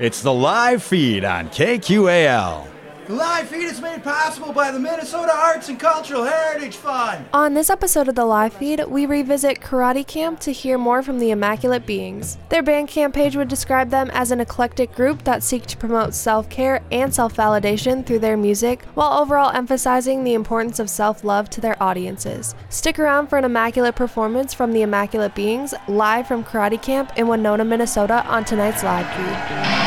It's the live feed on KQAL. The live feed is made possible by the Minnesota Arts and Cultural Heritage Fund. On this episode of the live feed, we revisit Karate Camp to hear more from the Immaculate Beings. Their Bandcamp page would describe them as an eclectic group that seek to promote self care and self validation through their music, while overall emphasizing the importance of self love to their audiences. Stick around for an immaculate performance from the Immaculate Beings live from Karate Camp in Winona, Minnesota on tonight's live feed.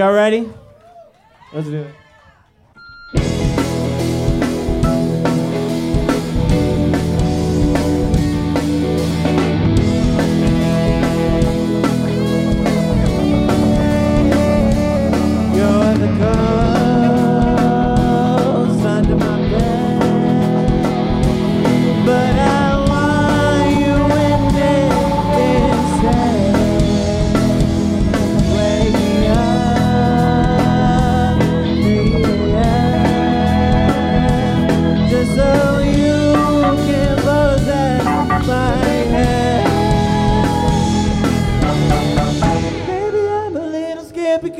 Y'all ready?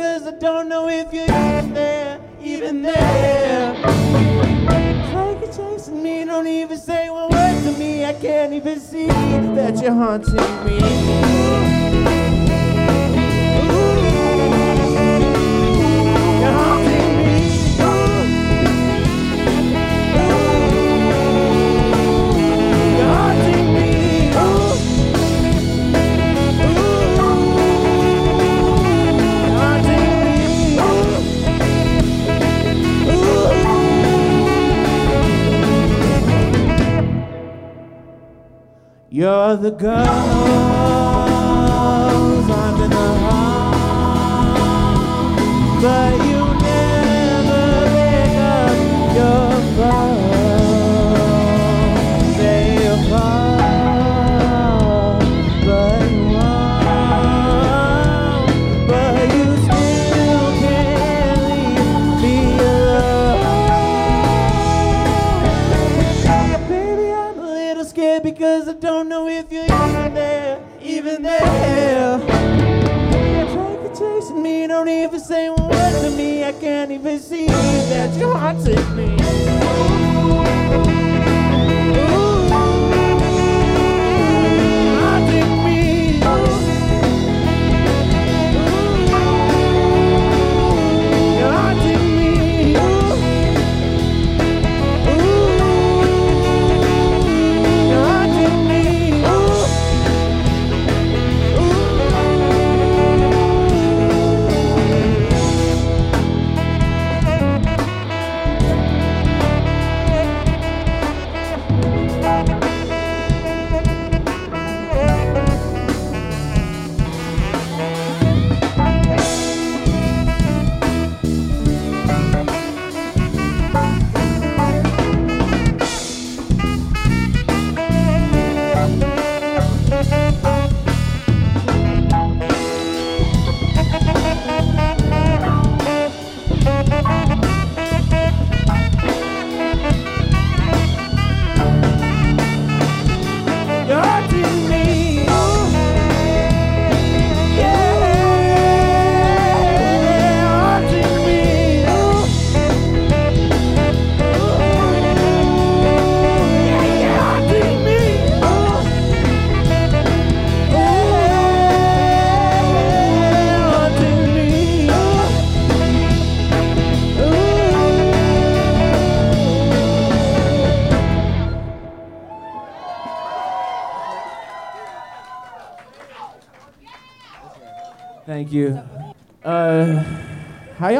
Because I don't know if you're even there, even there. It's like you're chasing me, don't even say one word to me. I can't even see that you're haunting me. You're the girls The same one word to me, I can't even see that you're haunting me.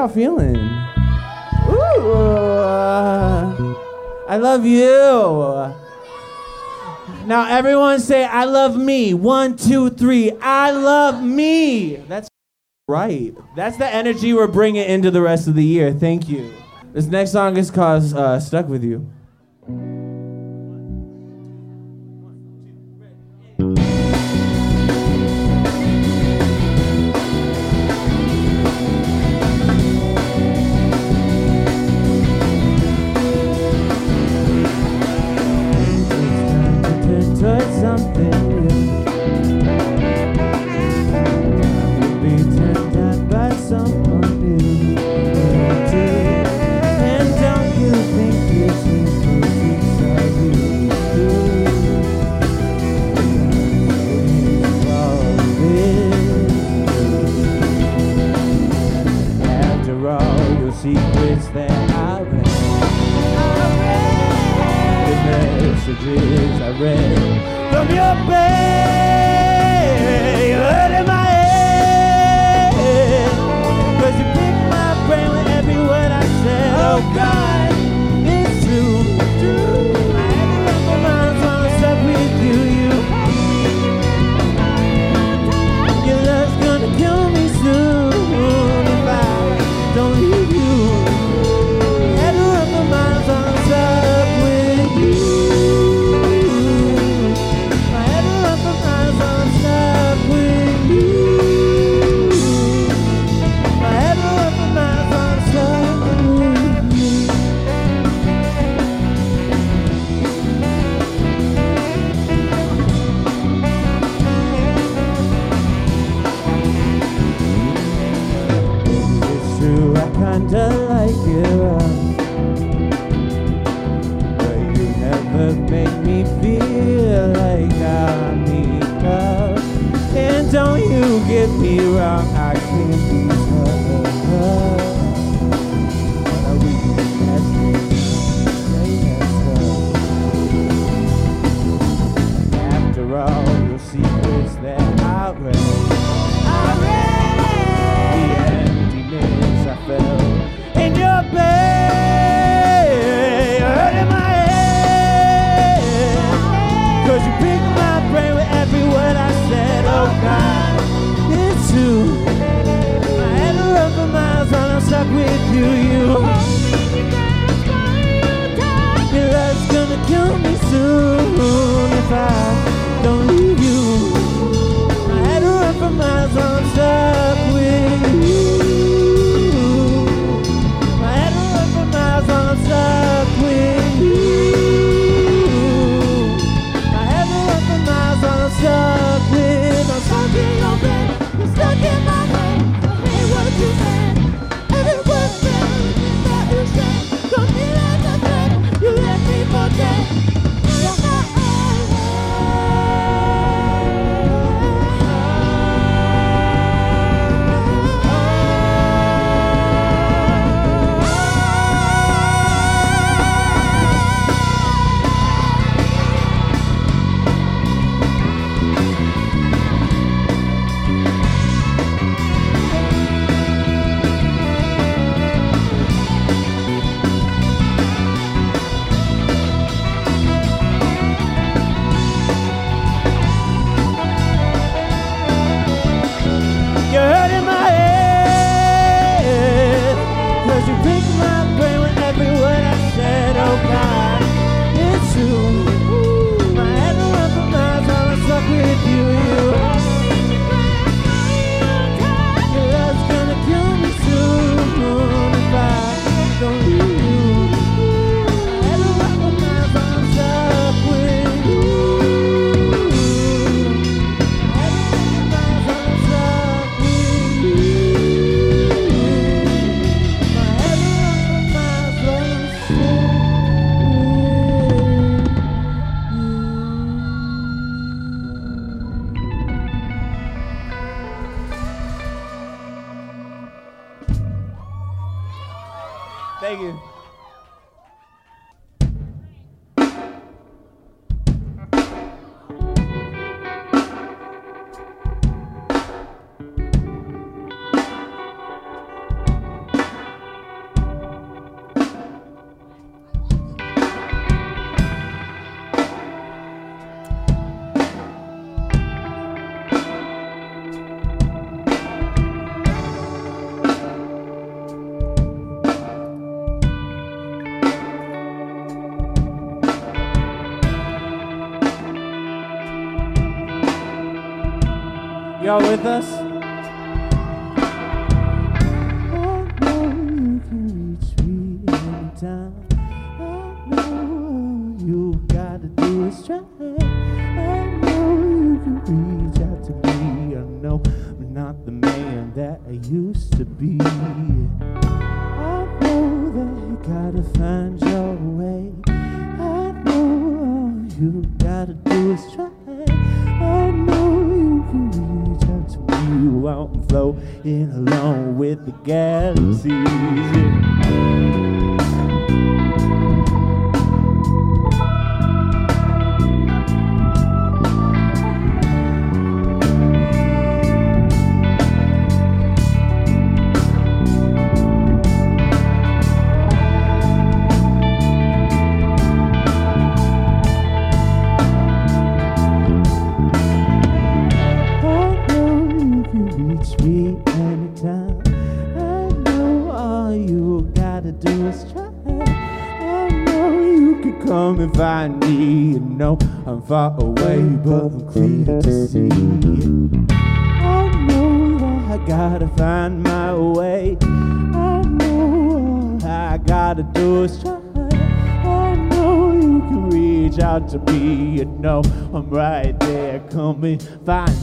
y'all feeling? Ooh, uh, I love you. Now everyone say, I love me. One, two, three. I love me. That's right. That's the energy we're bringing into the rest of the year. Thank you. This next song is called uh, Stuck With You. Y'all with us? Far away, but I'm clear to see. I know I gotta find my way. I know all I gotta do is try. I know you can reach out to me. You know I'm right there. Come and find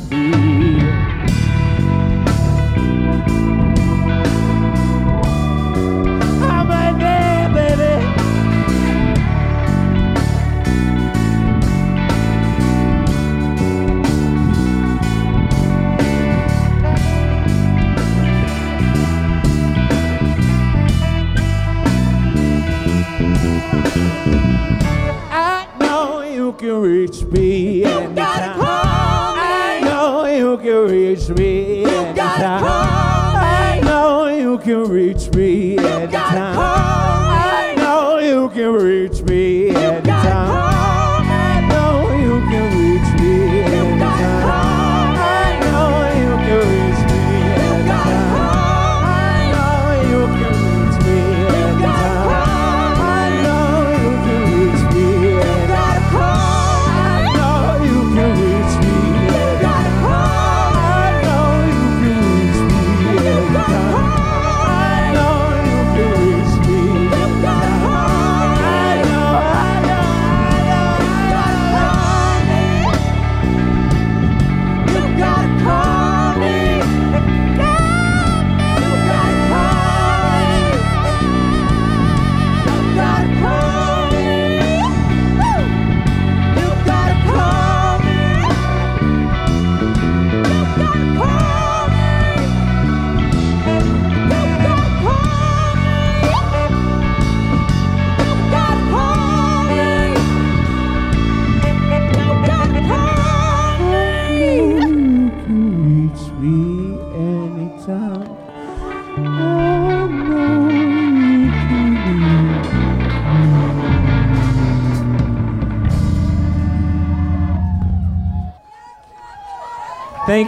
can reach me anytime. I know you can reach me anytime.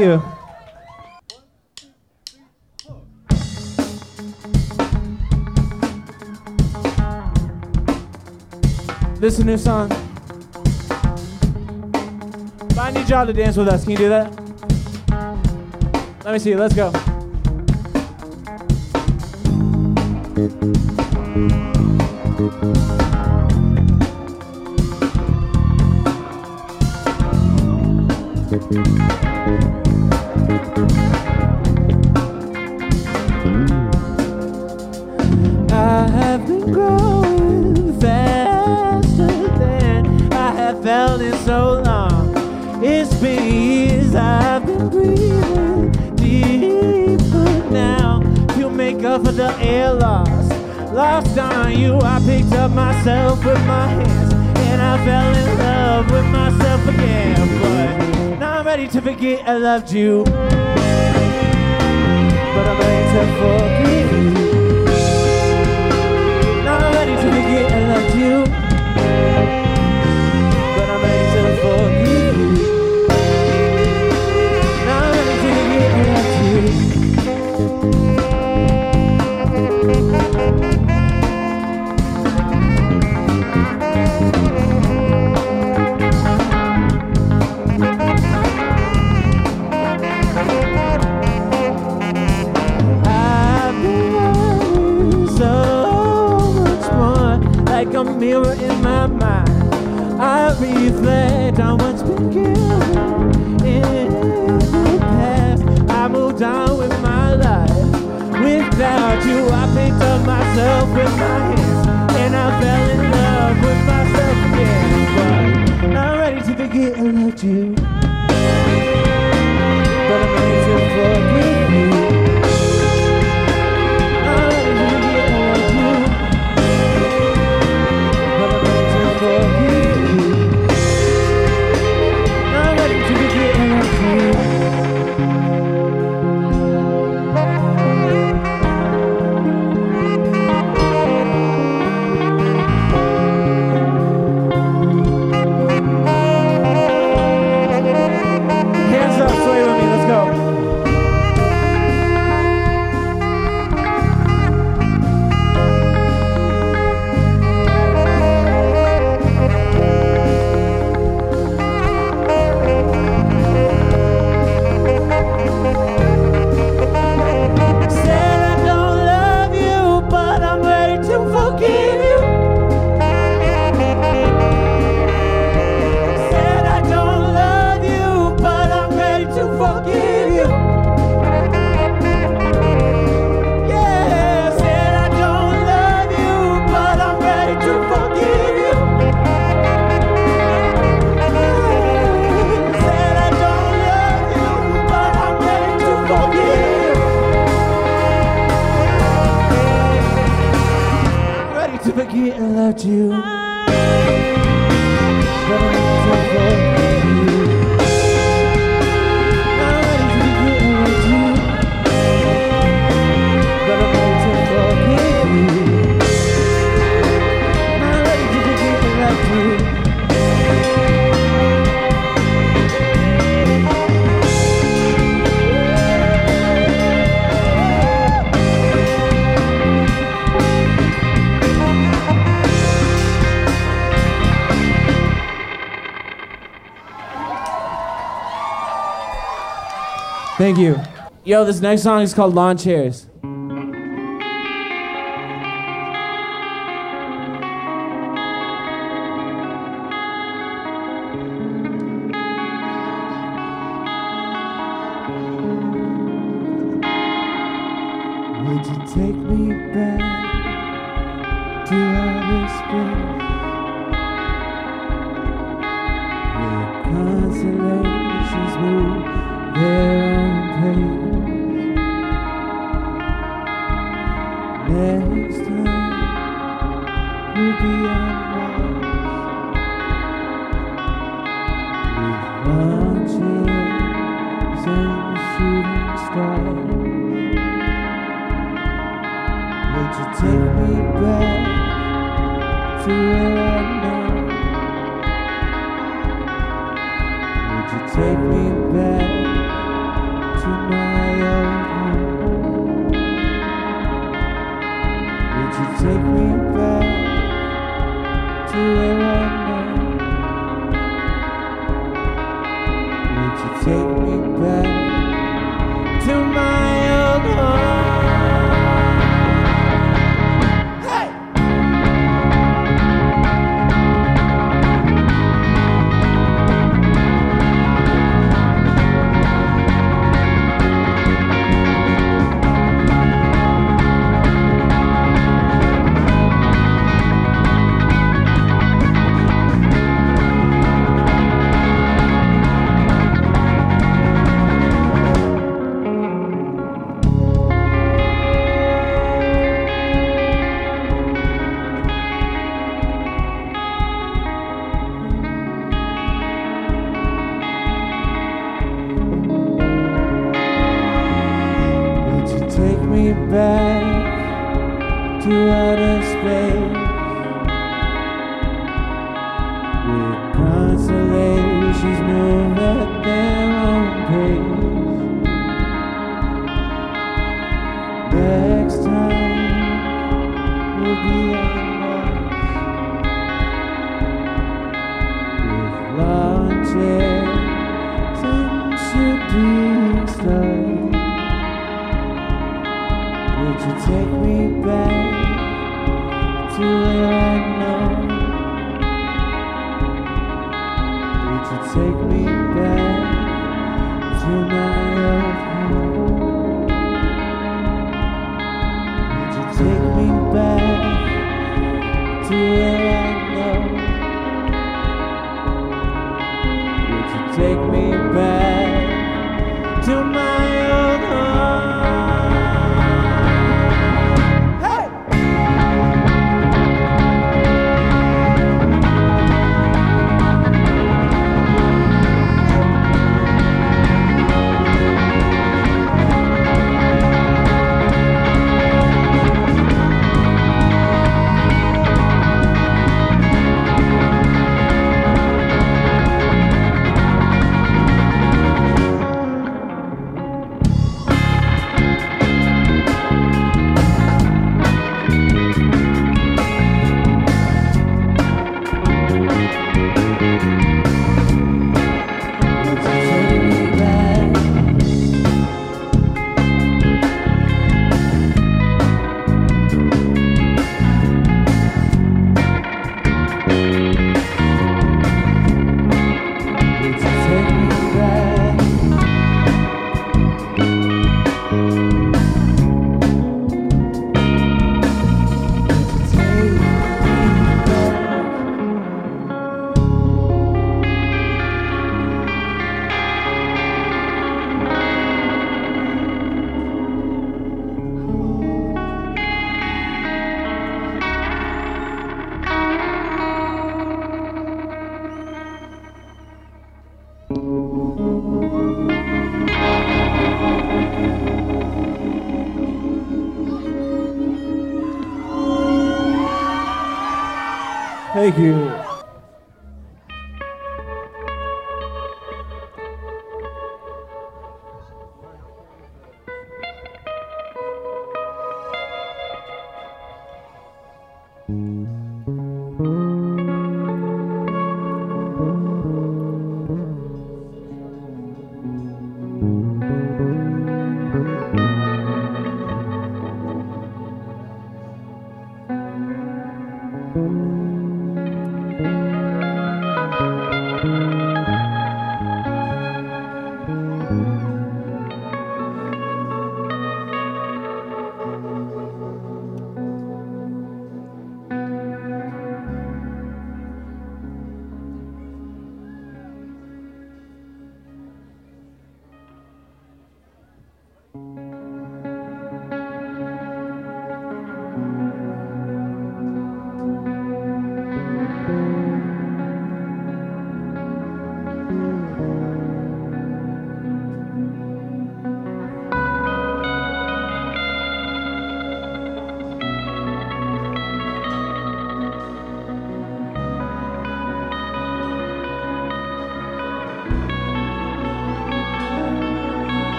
You. This is a new song. But I need y'all to dance with us. Can you do that? Let me see. Let's go. Felt in so long. It's been years I've been breathing deeper now to make up for the air lost. Lost on you, I picked up myself with my hands and I fell in love with myself again. But now I'm ready to forget I loved you. But I'm ready to forgive mirror in my mind. I reflect on what's been given in the past. I moved on with my life. Without you, I picked up myself with my hands, and I fell in love with myself again. But I'm ready to forget I loved you. Thank you. Yo, this next song is called Lawn Chairs. Jesus.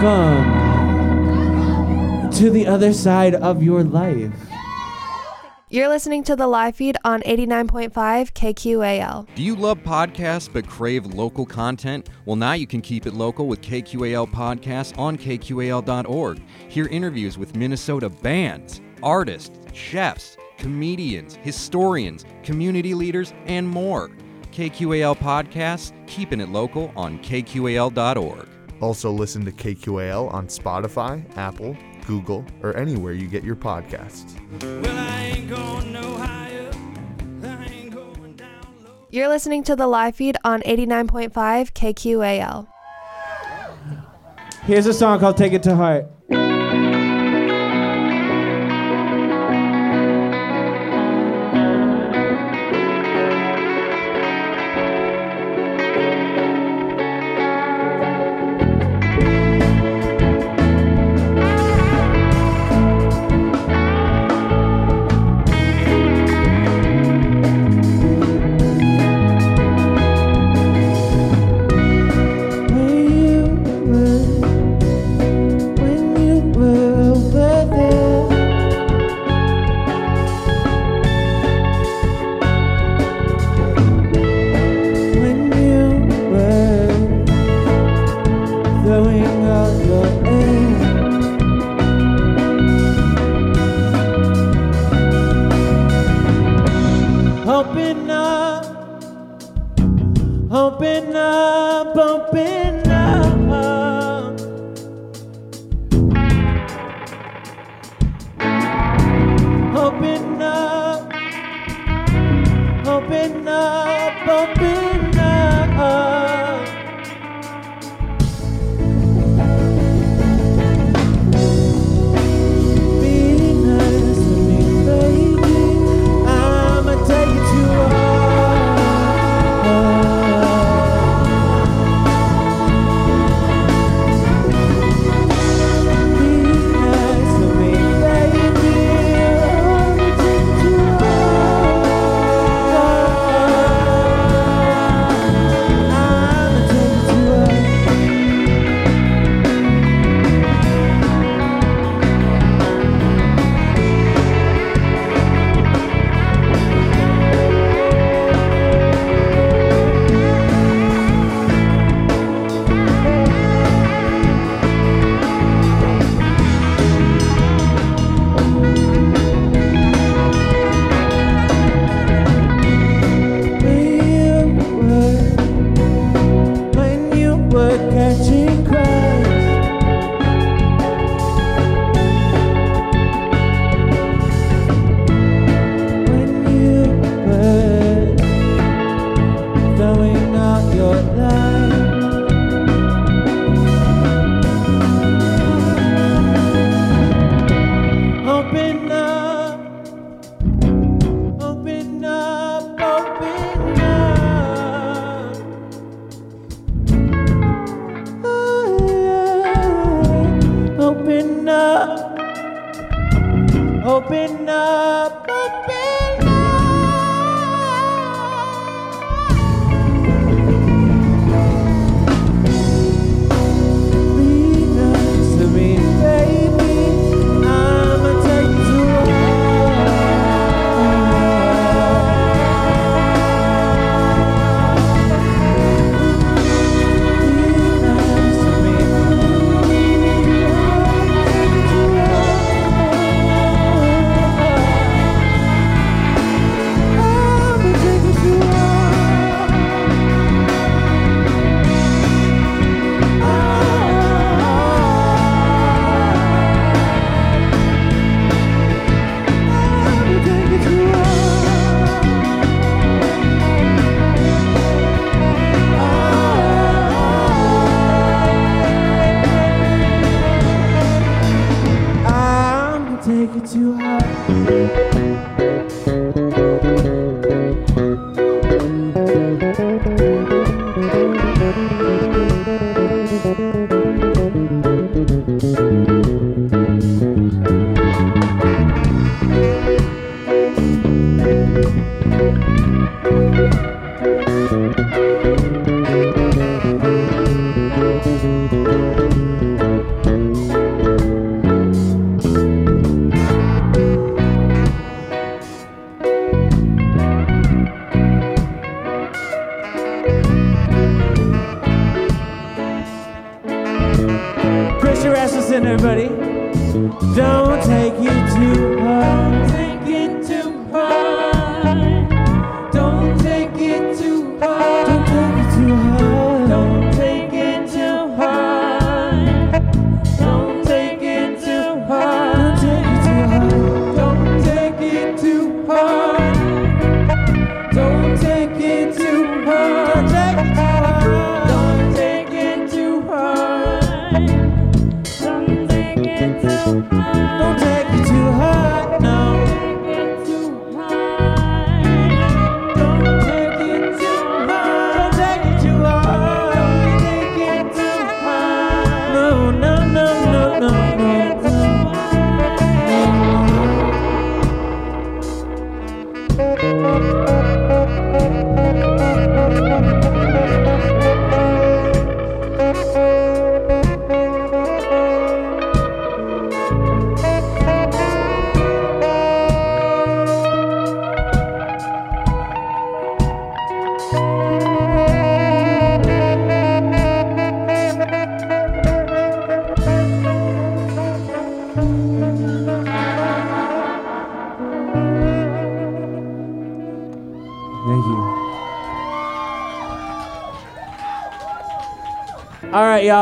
Welcome to the other side of your life. You're listening to the live feed on 89.5 KQAL. Do you love podcasts but crave local content? Well, now you can keep it local with KQAL Podcasts on KQAL.org. Hear interviews with Minnesota bands, artists, chefs, comedians, historians, community leaders, and more. KQAL Podcasts, keeping it local on KQAL.org. Also, listen to KQAL on Spotify, Apple, Google, or anywhere you get your podcasts. You're listening to the live feed on 89.5 KQAL. Here's a song called Take It to Heart.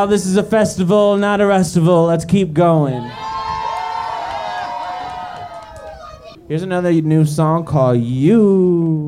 This is a festival, not a restival. Let's keep going. Here's another new song called You.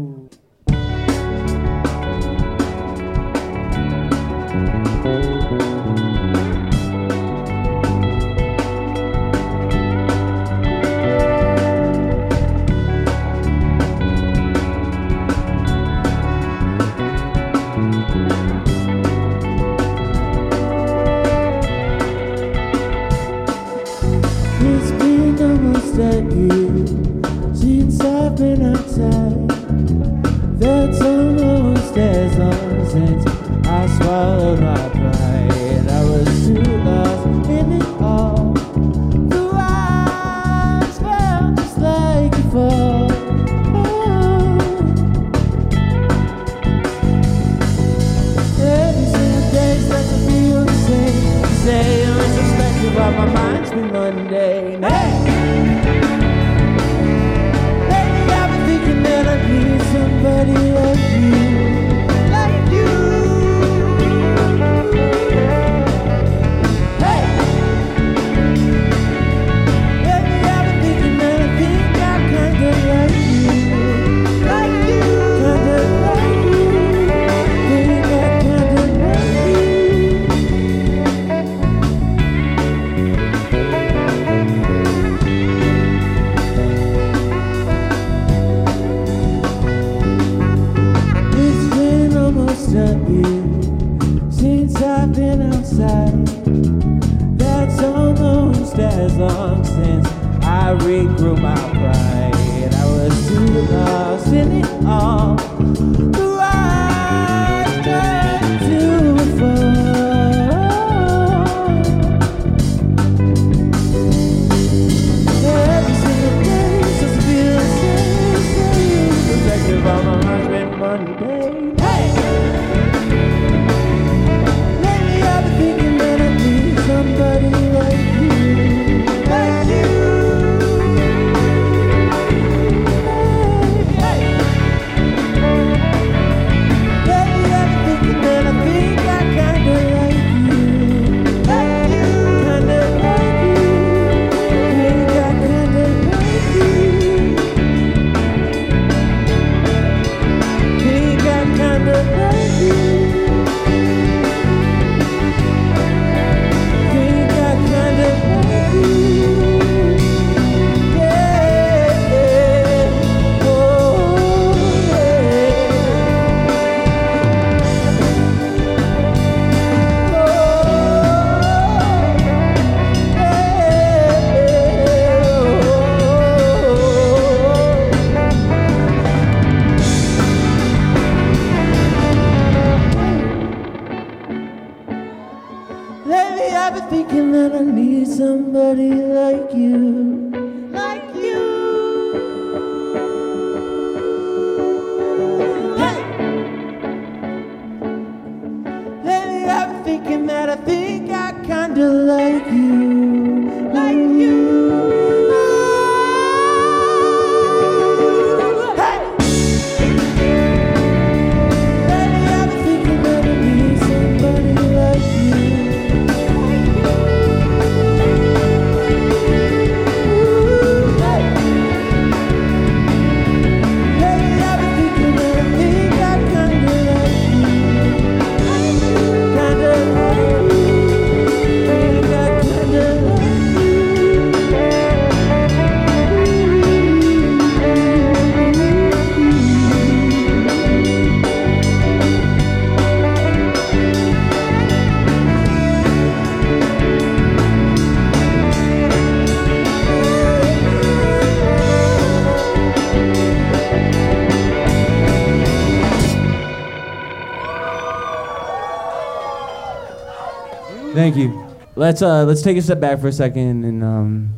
Thank you. Let's uh, let's take a step back for a second and um,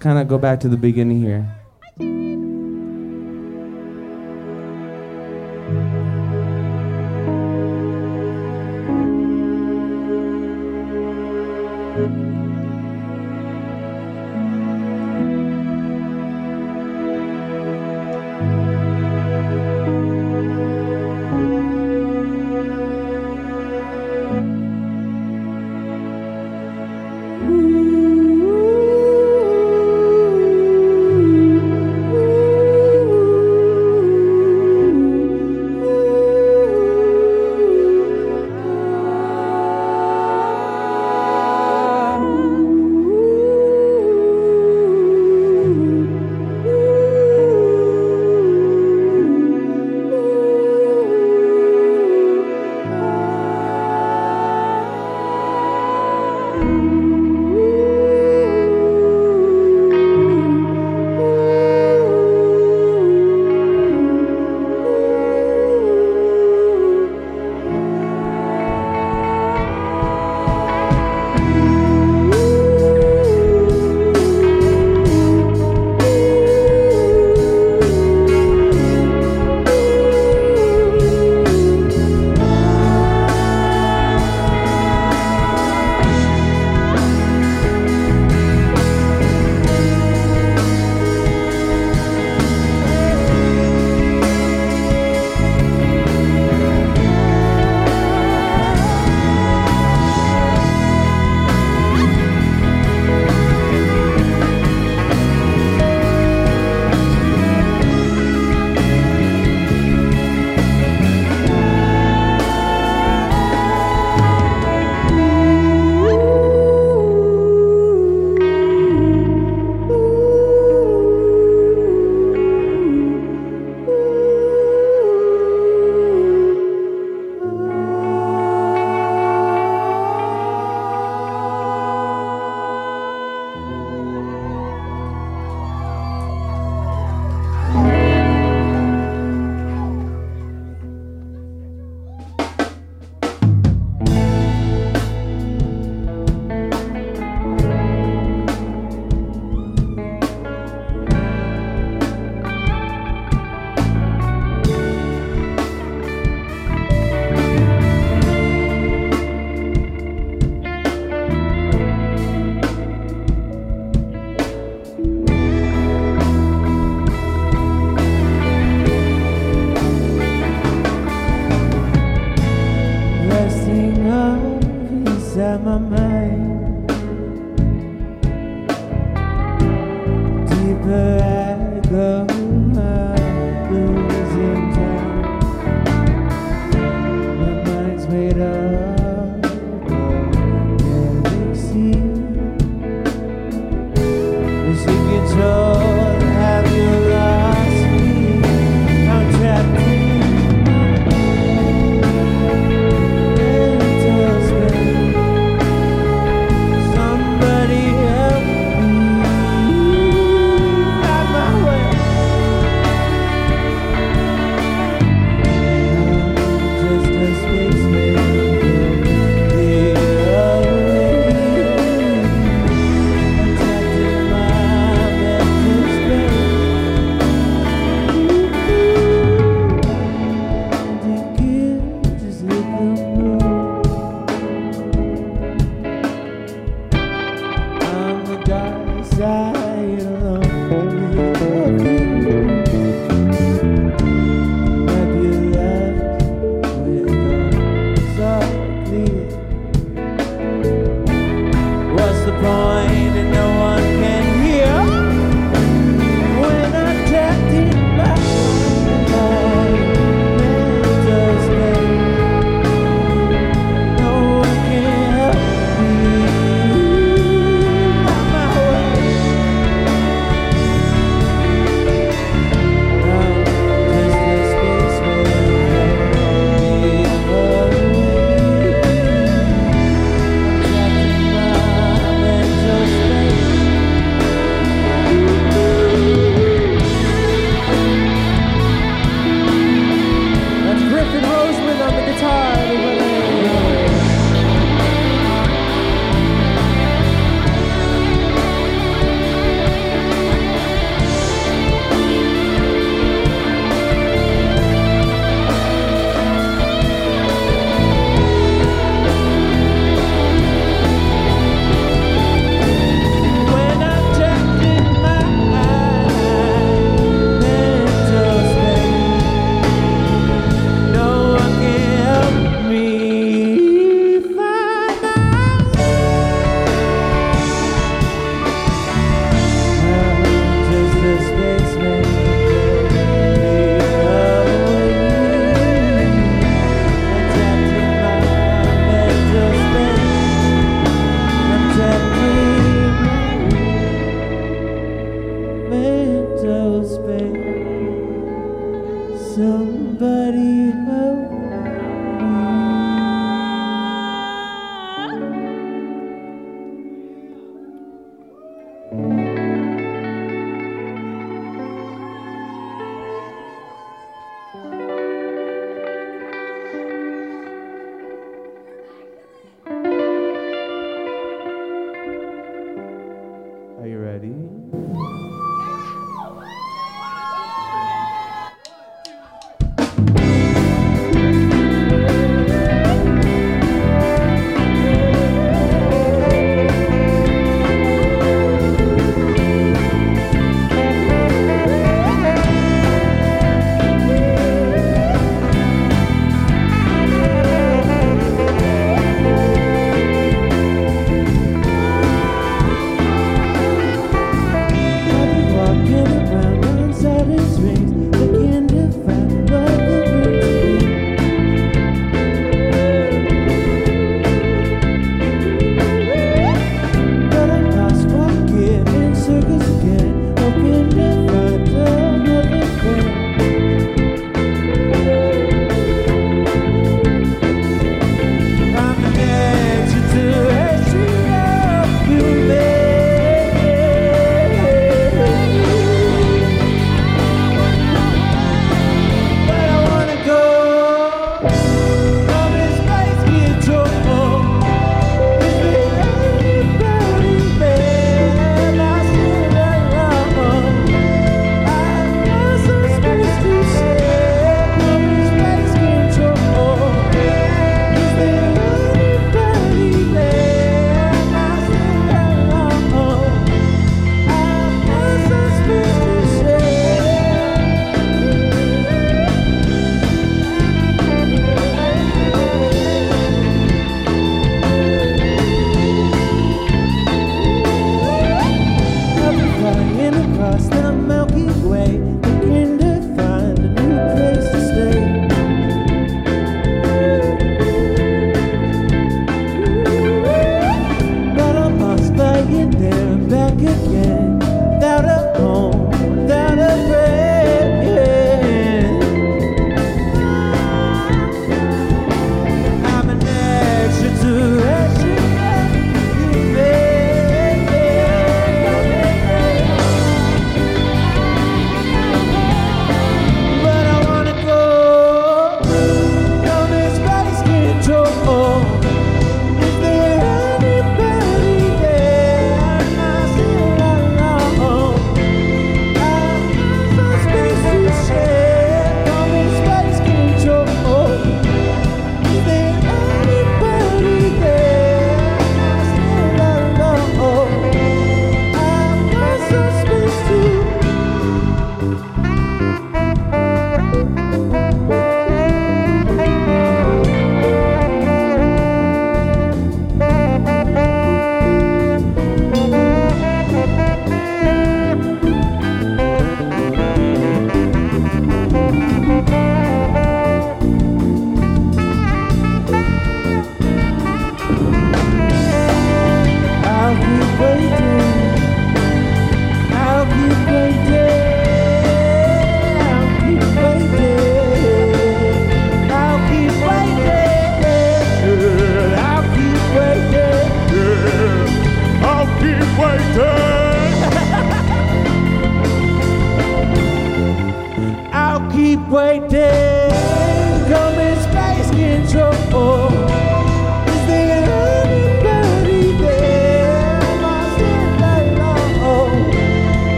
kind of go back to the beginning here.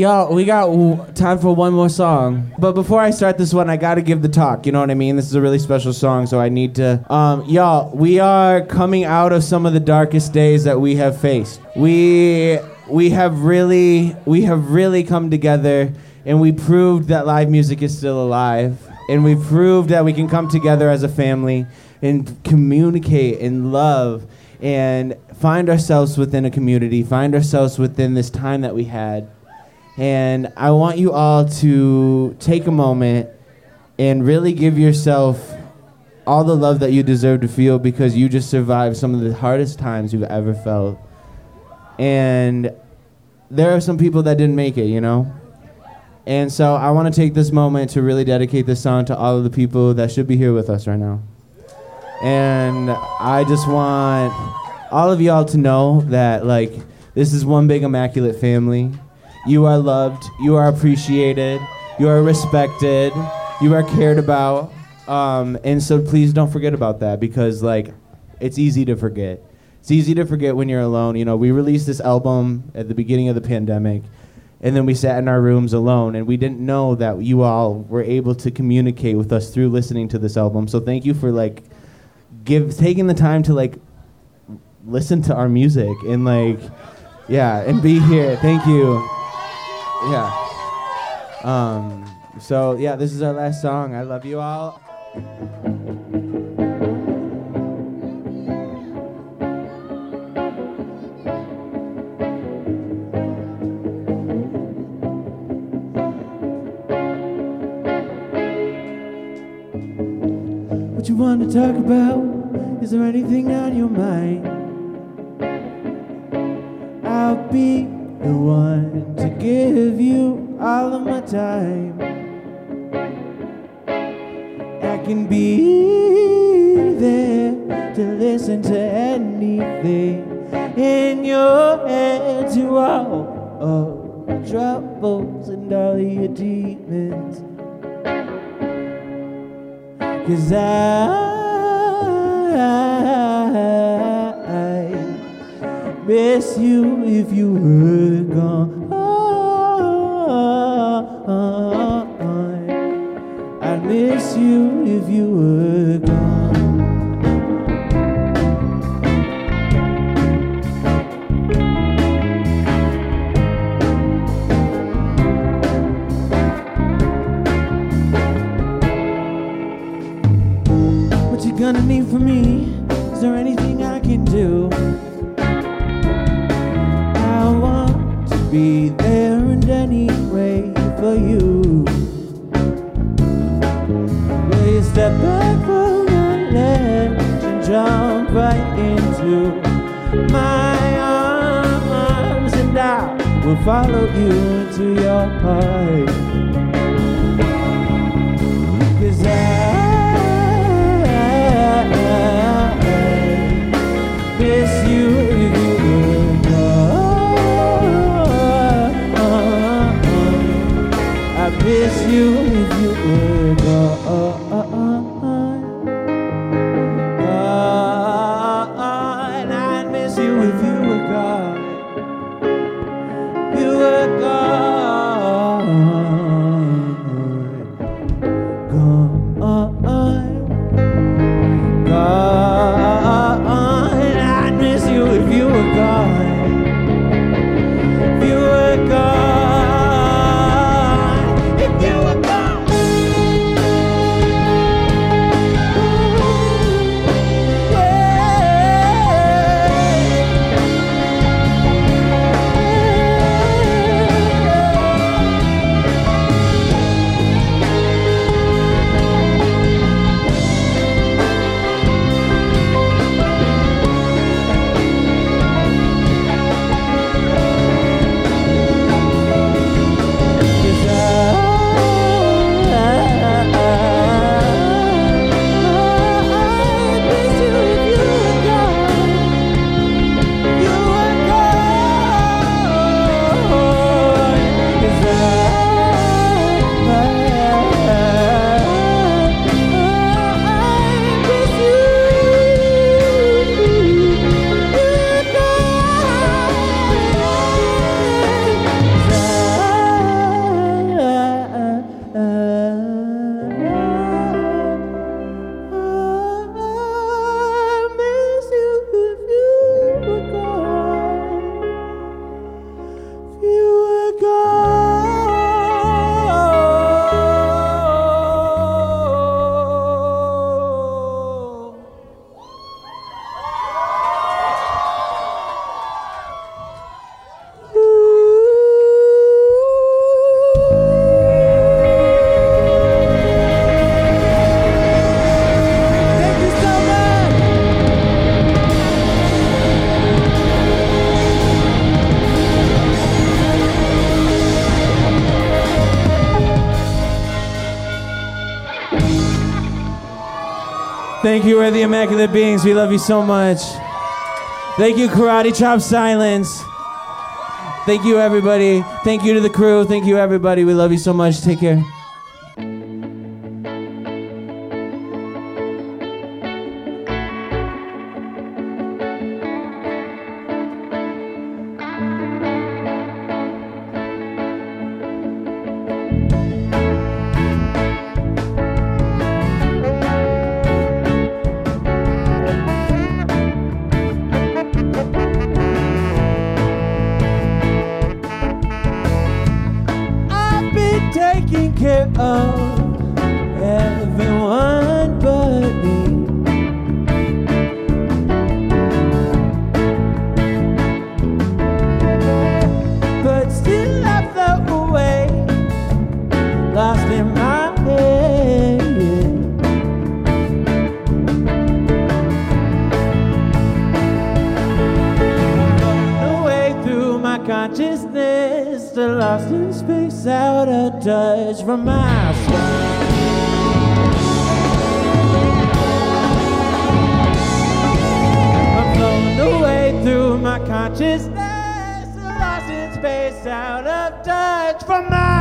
Y'all, we got w- time for one more song. But before I start this one, I gotta give the talk. You know what I mean? This is a really special song, so I need to. Um, y'all, we are coming out of some of the darkest days that we have faced. We we have really we have really come together, and we proved that live music is still alive, and we proved that we can come together as a family and communicate and love and find ourselves within a community, find ourselves within this time that we had. And I want you all to take a moment and really give yourself all the love that you deserve to feel because you just survived some of the hardest times you've ever felt. And there are some people that didn't make it, you know? And so I want to take this moment to really dedicate this song to all of the people that should be here with us right now. And I just want all of y'all to know that like this is one big immaculate family. You are loved, you are appreciated, you are respected, you are cared about. Um, and so please don't forget about that because like it's easy to forget. It's easy to forget when you're alone. You know, we released this album at the beginning of the pandemic and then we sat in our rooms alone and we didn't know that you all were able to communicate with us through listening to this album. So thank you for like give taking the time to like listen to our music and like yeah and be here thank you yeah. Um so yeah this is our last song. I love you all. What you want to talk about? Is there anything on your mind? I'll be the one to give you all of my time. I can be there to listen to anything in your head to all of your troubles and all of your demons. Cause I miss you if you were gone. I'd miss you if you were gone. What you gonna need from me? Is there anything I can do? Be there in any way for you. Will you step back from the ledge and jump right into my arms and I will follow you into your heart. Thank you, we're the Immaculate Beings. We love you so much. Thank you, Karate Chop Silence. Thank you, everybody. Thank you to the crew. Thank you, everybody. We love you so much. Take care. In out of touch from my soul. I'm floating away through my consciousness, lost in space, out of touch from my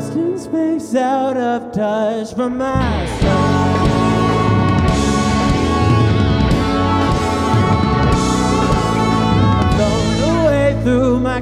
lost in space, out of touch from my soul. Blown away through my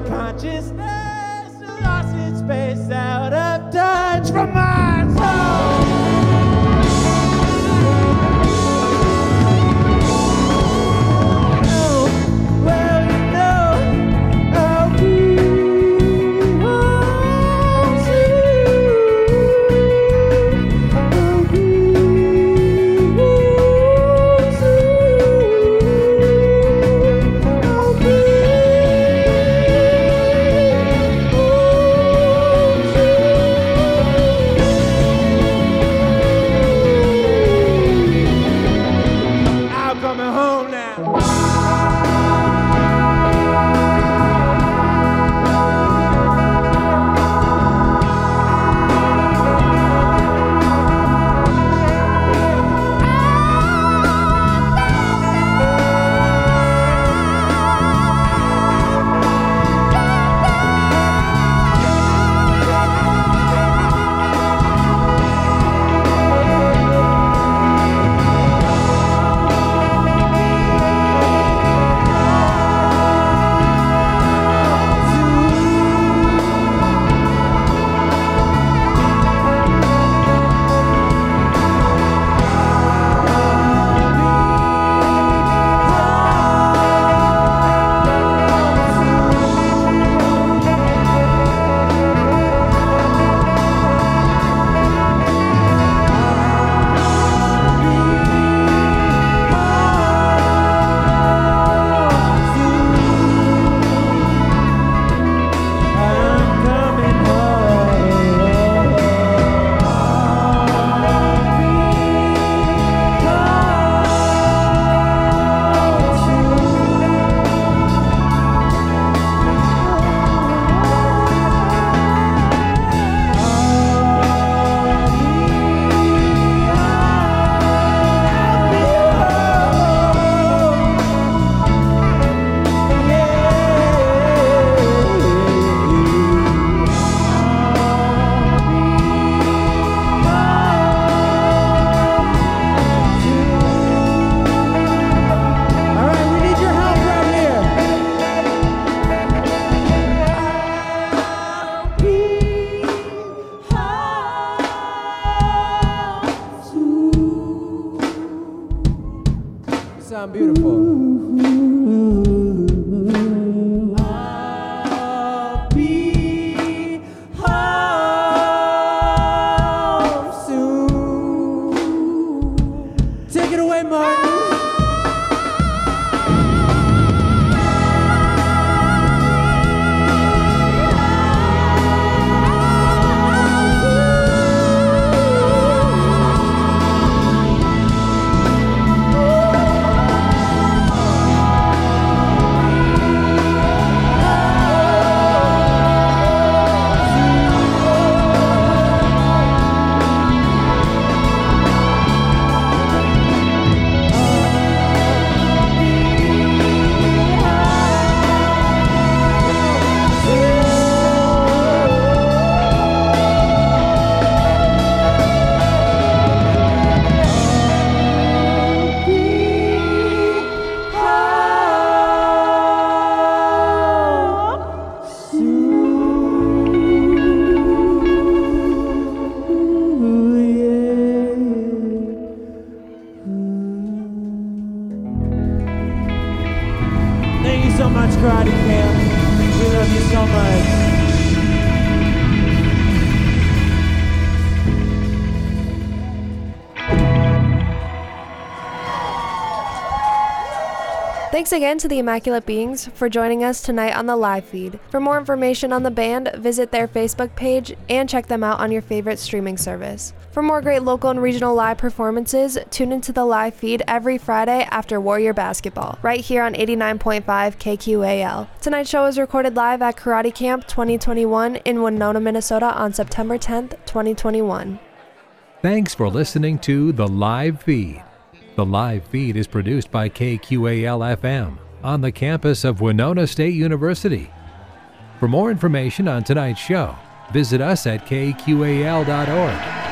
it away, Martin. Thanks again to the Immaculate Beings for joining us tonight on the live feed. For more information on the band, visit their Facebook page and check them out on your favorite streaming service. For more great local and regional live performances, tune into the live feed every Friday after Warrior Basketball, right here on 89.5 KQAL. Tonight's show is recorded live at Karate Camp 2021 in Winona, Minnesota on September 10th, 2021. Thanks for listening to The Live Feed. The live feed is produced by KQAL FM on the campus of Winona State University. For more information on tonight's show, visit us at kqal.org.